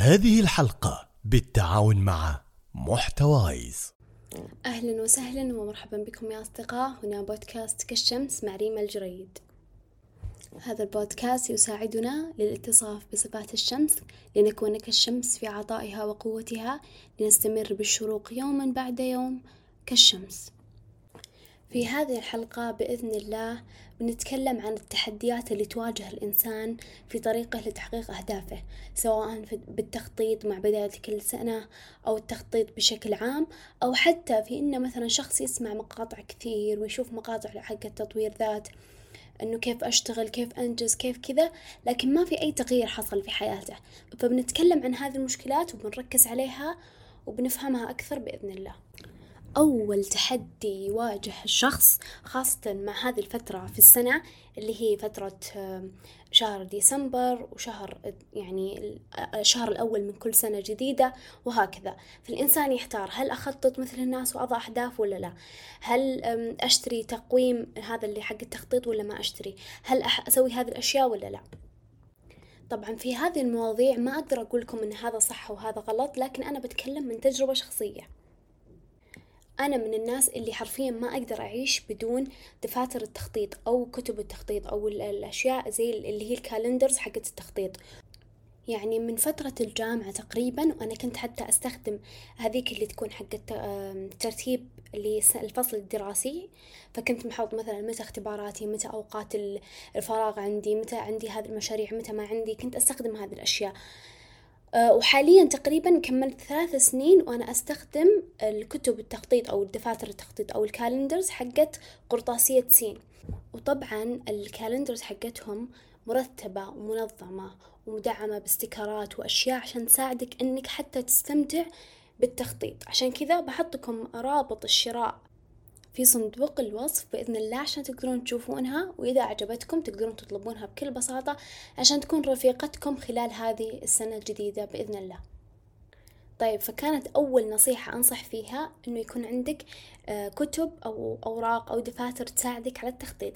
هذه الحلقة بالتعاون مع محتوايز. أهلا وسهلا ومرحبا بكم يا أصدقاء. هنا بودكاست كالشمس مع ريما الجريد. هذا البودكاست يساعدنا للاتصاف بصفات الشمس لنكون كالشمس في عطائها وقوتها لنستمر بالشروق يوما بعد يوم كالشمس. في هذه الحلقة بإذن الله بنتكلم عن التحديات اللي تواجه الإنسان في طريقه لتحقيق أهدافه سواء بالتخطيط مع بداية كل سنة أو التخطيط بشكل عام أو حتى في إنه مثلا شخص يسمع مقاطع كثير ويشوف مقاطع حق تطوير ذات إنه كيف أشتغل كيف أنجز كيف كذا لكن ما في أي تغيير حصل في حياته. فبنتكلم عن هذه المشكلات وبنركز عليها وبنفهمها أكثر بإذن الله. أول تحدي يواجه الشخص خاصة مع هذه الفترة في السنة اللي هي فترة شهر ديسمبر وشهر يعني الشهر الأول من كل سنة جديدة وهكذا. فالإنسان يحتار هل أخطط مثل الناس وأضع أهداف ولا لا؟ هل أشتري تقويم هذا اللي حق التخطيط ولا ما أشتري؟ هل أسوي هذه الأشياء ولا لا؟ طبعا في هذه المواضيع ما أقدر أقول لكم إن هذا صح وهذا غلط لكن أنا بتكلم من تجربة شخصية. أنا من الناس اللي حرفيا ما أقدر أعيش بدون دفاتر التخطيط أو كتب التخطيط أو الأشياء زي اللي هي الكالندرز حقت التخطيط. يعني من فترة الجامعة تقريبا وأنا كنت حتى أستخدم هذيك اللي تكون حق ترتيب اللي الفصل الدراسي. فكنت محط مثلا متى اختباراتي متى أوقات الفراغ عندي متى عندي هذه المشاريع متى ما عندي كنت أستخدم هذه الأشياء. وحاليا تقريبا كملت ثلاث سنين وأنا أستخدم الكتب التخطيط أو الدفاتر التخطيط أو ال calendars حقت قرطاسية سين. وطبعا ال calendars حقتهم مرتبة ومنظمة ومدعمة باستيكرات وأشياء عشان تساعدك إنك حتى تستمتع بالتخطيط. عشان كذا بحط لكم رابط الشراء في صندوق الوصف بإذن الله عشان تقدرون تشوفونها وإذا عجبتكم تقدرون تطلبونها بكل بساطة عشان تكون رفيقتكم خلال هذه السنة الجديدة بإذن الله. طيب فكانت أول نصيحة أنصح فيها إنه يكون عندك آه، كتب أو أوراق أو دفاتر تساعدك على التخطيط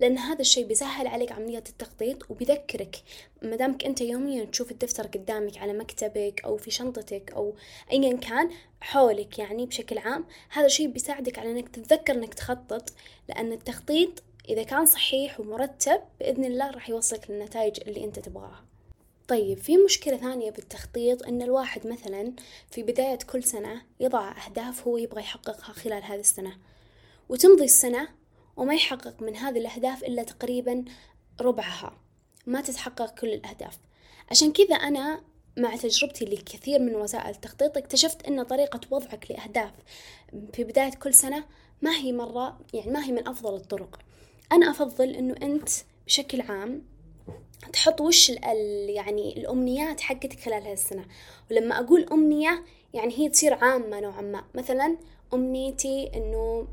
لأن هذا الشيء بيسهل عليك عملية التخطيط وبيذكرك. مدامك أنت يوميا تشوف الدفتر قدامك على مكتبك أو في شنطتك أو أيا كان حولك يعني بشكل عام هذا الشيء بيساعدك على أنك تتذكر أنك تخطط لأن التخطيط إذا كان صحيح ومرتب بإذن الله راح يوصلك للنتائج اللي أنت تبغاها. طيب في مشكلة ثانية بالتخطيط إن الواحد مثلا في بداية كل سنة يضع أهداف هو يبغى يحققها خلال هذه السنة. وتمضي السنة وما يحقق من هذه الأهداف إلا تقريبا ربعها. ما تتحقق كل الأهداف. عشان كذا أنا مع تجربتي لكثير من وسائل التخطيط اكتشفت أن طريقة وضعك لأهداف في بداية كل سنة ما هي مرة يعني ما هي من أفضل الطرق. أنا أفضل أنه أنت بشكل عام تحط وش ال يعني الأمنيات حقتك خلال هالسنة. ولما أقول أمنية يعني هي تصير عامة نوعا ما. مثلا أمنيتي أنه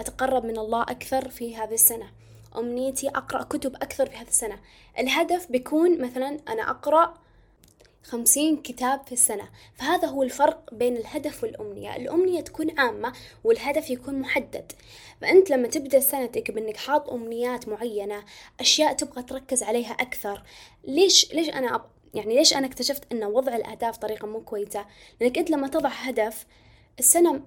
أتقرب من الله أكثر في هذه السنة. أمنيتي أقرأ كتب أكثر في هذه السنة. الهدف بيكون مثلا أنا أقرأ خمسين كتاب في السنة. فهذا هو الفرق بين الهدف والأمنية. الأمنية تكون عامة والهدف يكون محدد. فأنت لما تبدأ سنتك بأنك حاط أمنيات معينة أشياء تبغى تركز عليها أكثر ليش ليش أنا أب... يعني ليش أنا اكتشفت أن وضع الأهداف طريقة مو كويسة؟ لأنك أنت لما تضع هدف السنة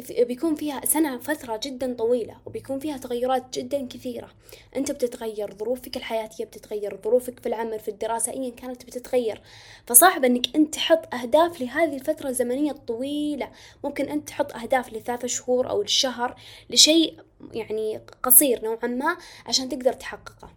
بيكون فيها سنة فترة جدا طويلة وبيكون فيها تغيرات جدا كثيرة. أنت بتتغير ظروفك الحياتية بتتغير ظروفك في العمل في الدراسة أيا كانت بتتغير. فصعب أنك أنت تحط أهداف لهذه الفترة الزمنية الطويلة. ممكن أنت تحط أهداف لثلاثة شهور أو للشهر لشيء يعني قصير نوعا ما عشان تقدر تحققه.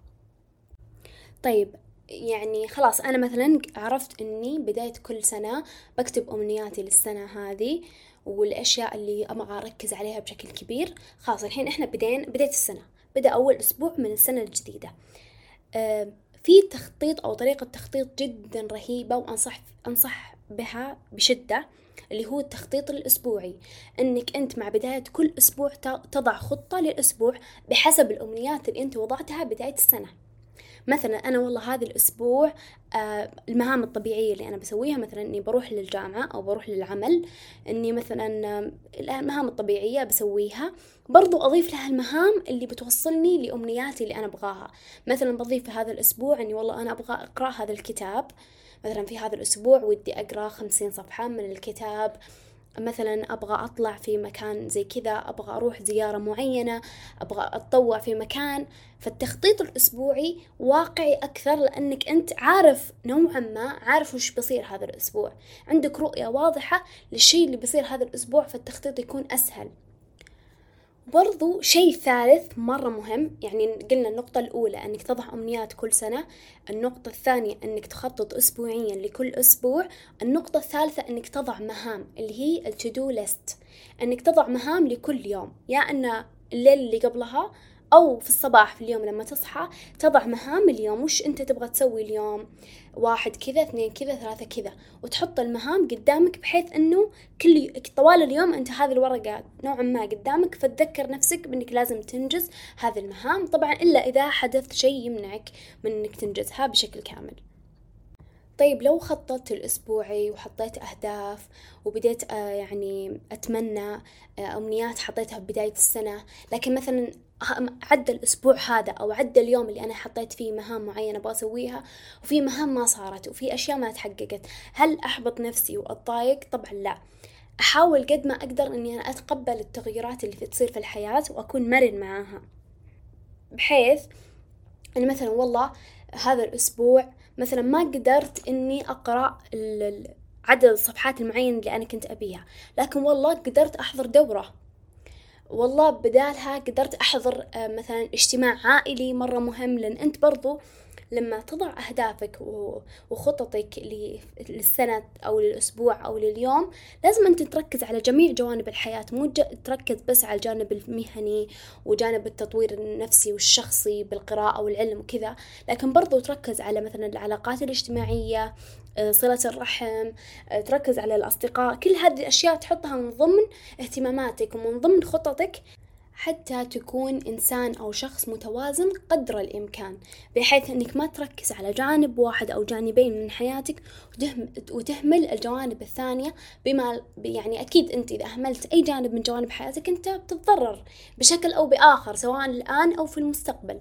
طيب يعني خلاص أنا مثلا عرفت إني بداية كل سنة بكتب أمنياتي للسنة هذه. والأشياء اللي أبغى أركز عليها بشكل كبير. خلاص الحين إحنا بدين بداية السنة. بدأ أول أسبوع من السنة الجديدة. آه في تخطيط أو طريقة تخطيط جدا رهيبة وأنصح أنصح بها بشدة اللي هو التخطيط الأسبوعي. إنك أنت مع بداية كل أسبوع تضع خطة للأسبوع بحسب الأمنيات اللي أنت وضعتها بداية السنة. مثلا أنا والله هذا الأسبوع آه المهام الطبيعية اللي أنا بسويها مثلا إني بروح للجامعة أو بروح للعمل إني مثلا آه المهام الطبيعية بسويها. برضو أضيف لها المهام اللي بتوصلني لأمنياتي اللي أنا أبغاها. مثلا بضيف في هذا الأسبوع إني والله أنا أبغى أقرأ هذا الكتاب. مثلا في هذا الأسبوع ودي أقرأ خمسين صفحة من الكتاب. مثلا أبغى أطلع في مكان زي كذا أبغى أروح زيارة معينة أبغى أتطوع في مكان فالتخطيط الأسبوعي واقعي أكثر لأنك أنت عارف نوعا ما عارف وش بيصير هذا الأسبوع. عندك رؤية واضحة للشيء اللي بيصير هذا الأسبوع فالتخطيط يكون أسهل. برضو شيء ثالث مرة مهم يعني قلنا النقطة الأولى أنك تضع أمنيات كل سنة النقطة الثانية أنك تخطط أسبوعيا لكل أسبوع النقطة الثالثة أنك تضع مهام اللي هي التودو ليست أنك تضع مهام لكل يوم يا أن الليل اللي قبلها أو في الصباح في اليوم لما تصحى تضع مهام اليوم. وش أنت تبغى تسوي اليوم؟ واحد كذا اثنين كذا ثلاثة كذا. وتحط المهام قدامك بحيث أنه كل طوال اليوم أنت هذه الورقة نوعا ما قدامك. فتذكر نفسك بأنك لازم تنجز هذه المهام. طبعا إلا إذا حدث شيء يمنعك من أنك تنجزها بشكل كامل. طيب لو خططت الأسبوعي وحطيت أهداف وبديت آه، يعني أتمنى آه، أمنيات حطيتها ببداية السنة لكن مثلا عدى الأسبوع هذا أو عدى اليوم اللي أنا حطيت فيه مهام معينة أبغى أسويها وفي مهام ما صارت وفي أشياء ما تحققت هل أحبط نفسي وأتضايق؟ طبعا لا. أحاول قد ما أقدر إني أنا أتقبل التغيرات اللي تصير في الحياة وأكون مرن معاها. بحيث أن مثلا والله هذا الأسبوع مثلا ما قدرت إني أقرأ عدد الصفحات المعين اللي أنا كنت أبيها لكن والله قدرت أحضر دورة. والله بدالها قدرت أحضر آه، مثلا اجتماع عائلي مرة مهم لأن أنت برضو لما تضع أهدافك وخططك للسنة أو للأسبوع أو لليوم لازم أنت تركز على جميع جوانب الحياة مو تركز بس على الجانب المهني وجانب التطوير النفسي والشخصي بالقراءة والعلم وكذا لكن برضو تركز على مثلا العلاقات الاجتماعية صلة الرحم آه، تركز على الأصدقاء. كل هذه الأشياء تحطها من ضمن اهتماماتك ومن ضمن خططك حتى تكون إنسان أو شخص متوازن قدر الإمكان بحيث أنك ما تركز على جانب واحد أو جانبين من حياتك وتهمل الجوانب الثانية. بما يعني أكيد أنت إذا أهملت أي جانب من جوانب حياتك أنت بتتضرر بشكل أو بآخر سواء الآن أو في المستقبل.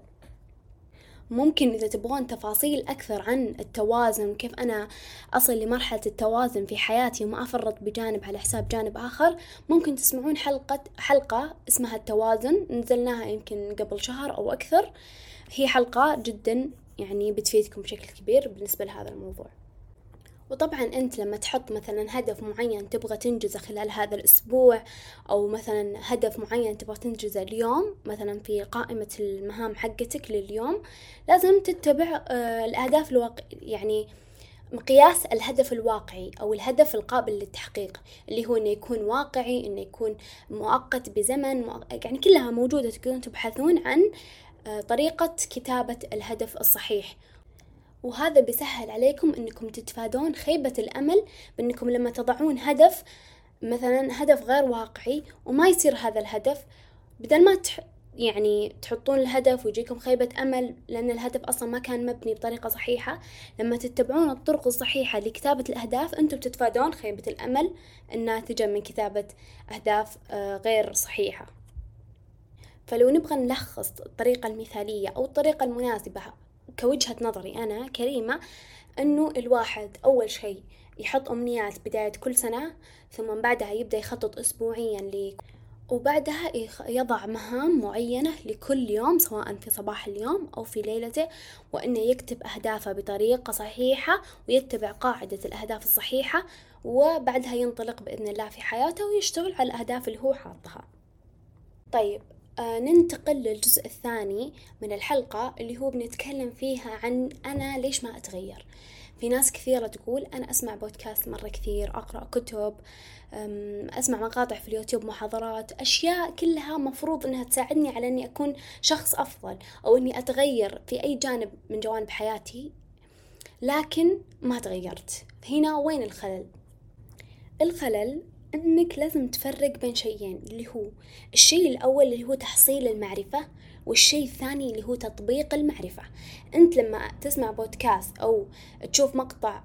ممكن إذا تبغون تفاصيل أكثر عن التوازن وكيف أنا أصل لمرحلة التوازن في حياتي وما أفرط بجانب على حساب جانب آخر ممكن تسمعون حلقة حلقة اسمها التوازن نزلناها يمكن قبل شهر أو أكثر. هي حلقة جدا يعني بتفيدكم بشكل كبير بالنسبة لهذا الموضوع. وطبعا أنت لما تحط مثلا هدف معين تبغى تنجزه خلال هذا الأسبوع أو مثلا هدف معين تبغى تنجزه اليوم مثلا في قائمة المهام حقتك لليوم لازم تتبع آه، الأهداف الواقع يعني مقياس الهدف الواقعي أو الهدف القابل للتحقيق اللي هو إنه يكون واقعي إنه يكون مؤقت بزمن يعني كلها موجودة تقدرون تبحثون عن آه، طريقة كتابة الهدف الصحيح. وهذا بيسهل عليكم إنكم تتفادون خيبة الأمل بإنكم لما تضعون هدف مثلا هدف غير واقعي وما يصير هذا الهدف بدل ما تح يعني تحطون الهدف ويجيكم خيبة أمل لأن الهدف أصلا ما كان مبني بطريقة صحيحة لما تتبعون الطرق الصحيحة لكتابة الأهداف أنتم تتفادون خيبة الأمل الناتجة من كتابة أهداف آه، غير صحيحة. فلو نبغى نلخص الطريقة المثالية أو الطريقة المناسبة كوجهة نظري أنا كريمة أنه الواحد أول شيء يحط أمنيات بداية كل سنة ثم بعدها يبدأ يخطط أسبوعيا ل وبعدها يضع مهام معينة لكل يوم سواء في صباح اليوم أو في ليلته وأنه يكتب أهدافه بطريقة صحيحة ويتبع قاعدة الأهداف الصحيحة وبعدها ينطلق بإذن الله في حياته ويشتغل على الأهداف اللي هو حاطها. طيب ننتقل للجزء الثاني من الحلقة اللي هو بنتكلم فيها عن أنا ليش ما أتغير. في ناس كثيرة تقول أنا أسمع بودكاست مرة كثير أقرأ كتب أسمع مقاطع في اليوتيوب محاضرات أشياء كلها مفروض أنها تساعدني على أني أكون شخص أفضل أو أني أتغير في أي جانب من جوانب حياتي لكن ما تغيرت. هنا وين الخلل؟ الخلل انك لازم تفرق بين شيئين اللي هو الشيء الأول اللي هو تحصيل المعرفة والشيء الثاني اللي هو تطبيق المعرفة. انت لما تسمع بودكاست أو تشوف مقطع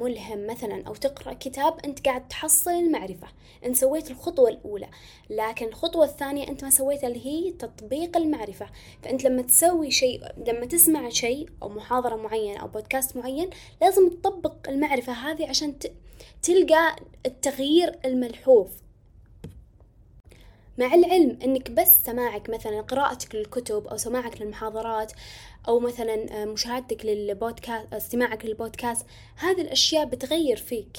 ملهم مثلا أو تقرأ كتاب انت قاعد تحصل المعرفة. انت سويت الخطوة الأولى لكن الخطوة الثانية انت ما سويتها اللي هي تطبيق المعرفة. فانت لما تسوي شيء لما تسمع شيء أو محاضرة معينة أو بودكاست معين لازم تطبق المعرفة هذه عشان تلقى التغيير الملحوظ. مع العلم إنك بس سماعك مثلا قراءتك للكتب أو سماعك للمحاضرات أو مثلا آه، مشاهدتك للبودكاست استماعك للبودكاست هذه الأشياء بتغير فيك.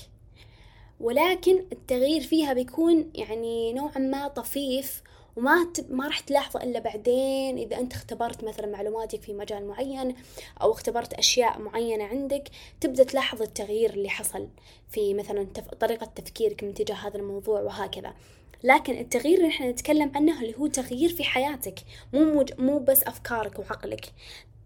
ولكن التغيير فيها بيكون يعني نوعا ما طفيف وما. ما راح تلاحظه إلا بعدين إذا أنت اختبرت مثلا معلوماتك في مجال معين أو اختبرت أشياء معينة عندك تبدأ تلاحظ التغيير اللي حصل في مثلا تف... طريقة تفكيرك من تجاه هذا الموضوع وهكذا لكن التغيير اللي إحنا نتكلم عنه اللي هو تغيير في حياتك مو موج... مو بس أفكارك وعقلك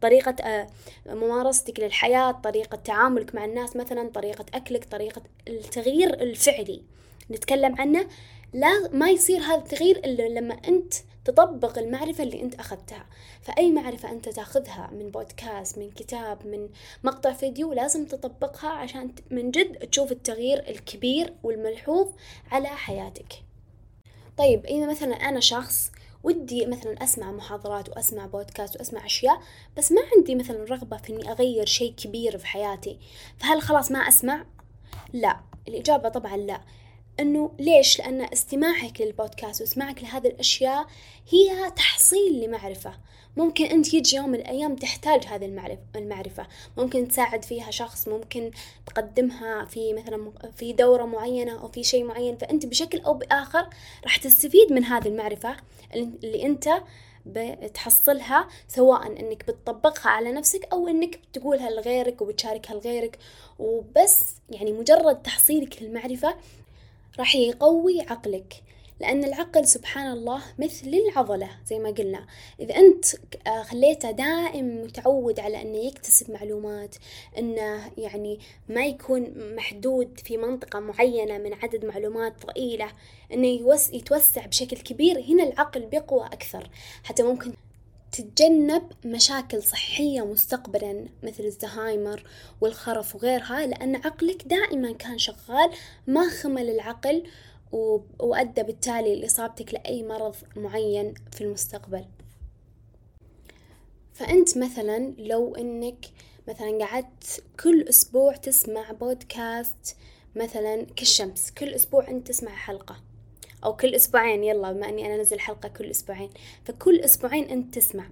طريقة آه، ممارستك للحياة طريقة تعاملك مع الناس مثلا طريقة أكلك طريقة التغيير الفعلي نتكلم عنه لا ما يصير هذا التغيير إلا لما أنت تطبق المعرفة اللي أنت أخذتها. فأي معرفة أنت تأخذها من بودكاست من كتاب من مقطع فيديو لازم تطبقها عشان من جد تشوف التغيير الكبير والملحوظ على حياتك. طيب إذا مثلا أنا شخص ودي مثلا أسمع محاضرات وأسمع بودكاست وأسمع أشياء بس ما عندي مثلا رغبة في إني أغير شيء كبير في حياتي فهل خلاص ما أسمع؟ لا. الإجابة طبعا لا. إنه ليش؟ لأن استماعك للبودكاست واسماعك لهذه الأشياء هي تحصيل لمعرفة. ممكن أنت يجي يوم من الأيام تحتاج هذه المعرفة. ممكن تساعد فيها شخص ممكن تقدمها في مثلا في دورة معينة أو في شيء معين. فأنت بشكل أو بآخر راح تستفيد من هذه المعرفة اللي أنت بتحصلها سواء إنك بتطبقها على نفسك أو إنك بتقولها لغيرك وبتشاركها لغيرك. وبس يعني مجرد تحصيلك للمعرفة راح يقوي عقلك. لأن العقل سبحان الله مثل العضلة زي ما قلنا. إذا أنت خليته دائم متعود على أنه يكتسب معلومات أنه يعني ما يكون محدود في منطقة معينة من عدد معلومات ضئيلة أنه يتوسع بشكل كبير هنا العقل بيقوى أكثر. حتى ممكن تتجنب مشاكل صحية مستقبلا مثل الزهايمر والخرف وغيرها لأن عقلك دائما كان شغال ما خمل العقل وأدى بالتالي لإصابتك لأي مرض معين في المستقبل. فأنت مثلا لو أنك مثلا قعدت كل أسبوع تسمع بودكاست مثلا كالشمس كل أسبوع أنت تسمع حلقة. أو كل أسبوعين يلا بما أني أنا أنزل حلقة كل أسبوعين. فكل أسبوعين أنت تسمع.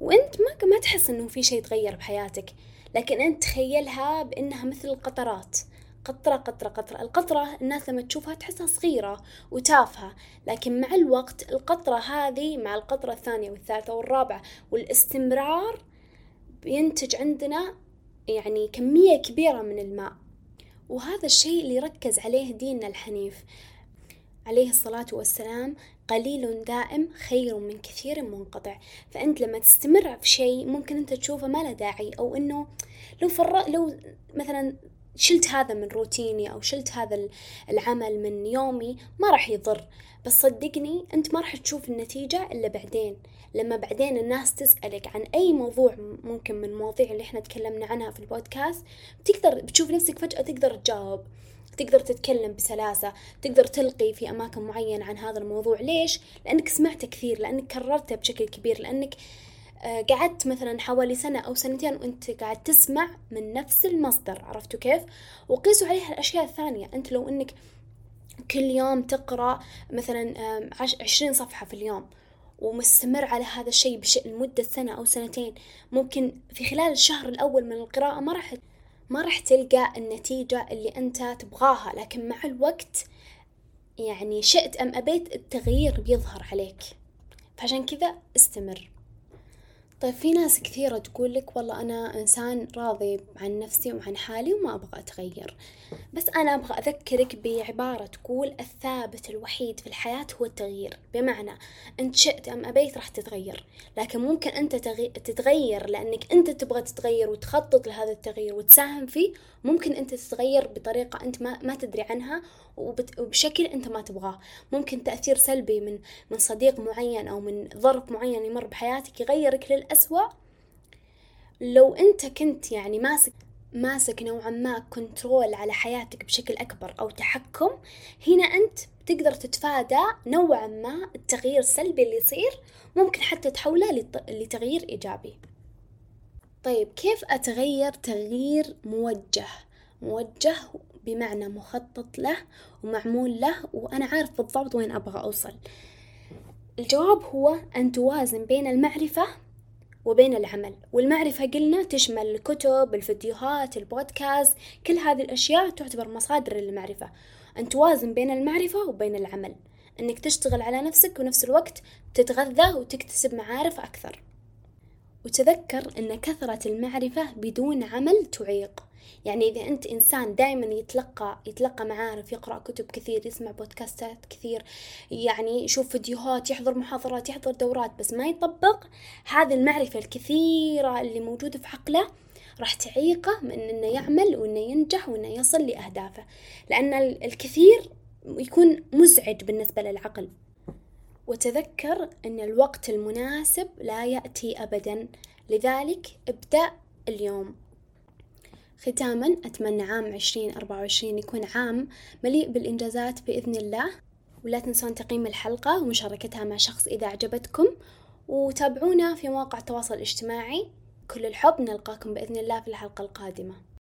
وأنت ما ما تحس إنه في شيء تغير بحياتك. لكن أنت تخيلها بإنها مثل القطرات. قطرة قطرة قطرة. القطرة الناس لما تشوفها تحسها صغيرة وتافهة. لكن مع الوقت القطرة هذه مع القطرة الثانية والثالثة والرابعة والاستمرار بينتج عندنا يعني كمية كبيرة من الماء. وهذا الشيء اللي ركز عليه ديننا الحنيف. عليه الصلاة والسلام قليل دائم خير من كثير منقطع. فأنت لما تستمر في شيء ممكن أنت تشوفه ما له داعي أو أنه لو فر لو مثلا شلت هذا من روتيني أو شلت هذا العمل من يومي ما راح يضر. بس صدقني أنت ما راح تشوف النتيجة إلا بعدين. لما بعدين الناس تسألك عن أي موضوع ممكن من المواضيع اللي إحنا تكلمنا عنها في البودكاست بتقدر بتشوف نفسك فجأة تقدر تجاوب. تقدر تتكلم بسلاسة تقدر تلقي في أماكن معينة عن هذا الموضوع ليش؟ لأنك سمعته كثير لأنك كررته بشكل كبير لأنك آه، قعدت مثلا حوالي سنة أو سنتين وأنت قاعد تسمع من نفس المصدر عرفتوا كيف؟ وقيسوا عليها الأشياء الثانية أنت لو أنك كل يوم تقرأ مثلا عشرين صفحة في اليوم ومستمر على هذا الشيء لمدة سنة أو سنتين ممكن في خلال الشهر الأول من القراءة ما راح ما راح تلقى النتيجة اللي أنت تبغاها لكن مع الوقت يعني شئت أم أبيت التغيير بيظهر عليك. فعشان كذا استمر. طيب في ناس كثيرة تقول لك والله أنا إنسان راضي عن نفسي وعن حالي وما أبغى أتغير بس أنا أبغى أذكرك بعبارة تقول الثابت الوحيد في الحياة هو التغيير بمعنى أنت شئت أم أبيت راح تتغير لكن ممكن أنت تغي... تتغير لأنك أنت تبغى تتغير وتخطط لهذا التغيير وتساهم فيه ممكن أنت تتغير بطريقة أنت ما, ما تدري عنها. وبشكل أنت ما تبغاه. ممكن تأثير سلبي من من صديق معين أو من ظرف معين يمر بحياتك يغيرك للأسوأ. لو أنت كنت يعني ماسك ماسك نوعا ما كنترول على حياتك بشكل أكبر أو تحكم هنا أنت تقدر تتفادى نوعا ما التغيير السلبي اللي يصير ممكن حتى تحوله لتغيير إيجابي. طيب كيف أتغير تغيير موجه؟ موجه بمعنى مخطط له ومعمول له وأنا عارف بالضبط وين أبغى أوصل. الجواب هو أن توازن بين المعرفة وبين العمل. والمعرفة قلنا تشمل الكتب الفيديوهات البودكاست كل هذه الأشياء تعتبر مصادر للمعرفة. أن توازن بين المعرفة وبين العمل. أنك تشتغل على نفسك ونفس الوقت تتغذى وتكتسب معارف أكثر. وتذكر أن كثرة المعرفة بدون عمل تعيق. يعني إذا أنت إنسان دائما يتلقى يتلقى معارف يقرأ كتب كثير يسمع بودكاستات كثير يعني يشوف فيديوهات يحضر محاضرات يحضر دورات بس ما يطبق هذه المعرفة الكثيرة اللي موجودة في عقله راح تعيقه من إنه يعمل وإنه ينجح وإنه يصل لأهدافه. لأن الكثير يكون مزعج بالنسبة للعقل. وتذكر أن الوقت المناسب لا يأتي أبدا. لذلك ابدأ اليوم. ختاما أتمنى عام عشرين أربعة وعشرين يكون عام مليء بالإنجازات بإذن الله ولا تنسون تقييم الحلقة ومشاركتها مع شخص إذا أعجبتكم وتابعونا في مواقع التواصل الاجتماعي. كل الحب نلقاكم بإذن الله في الحلقة القادمة.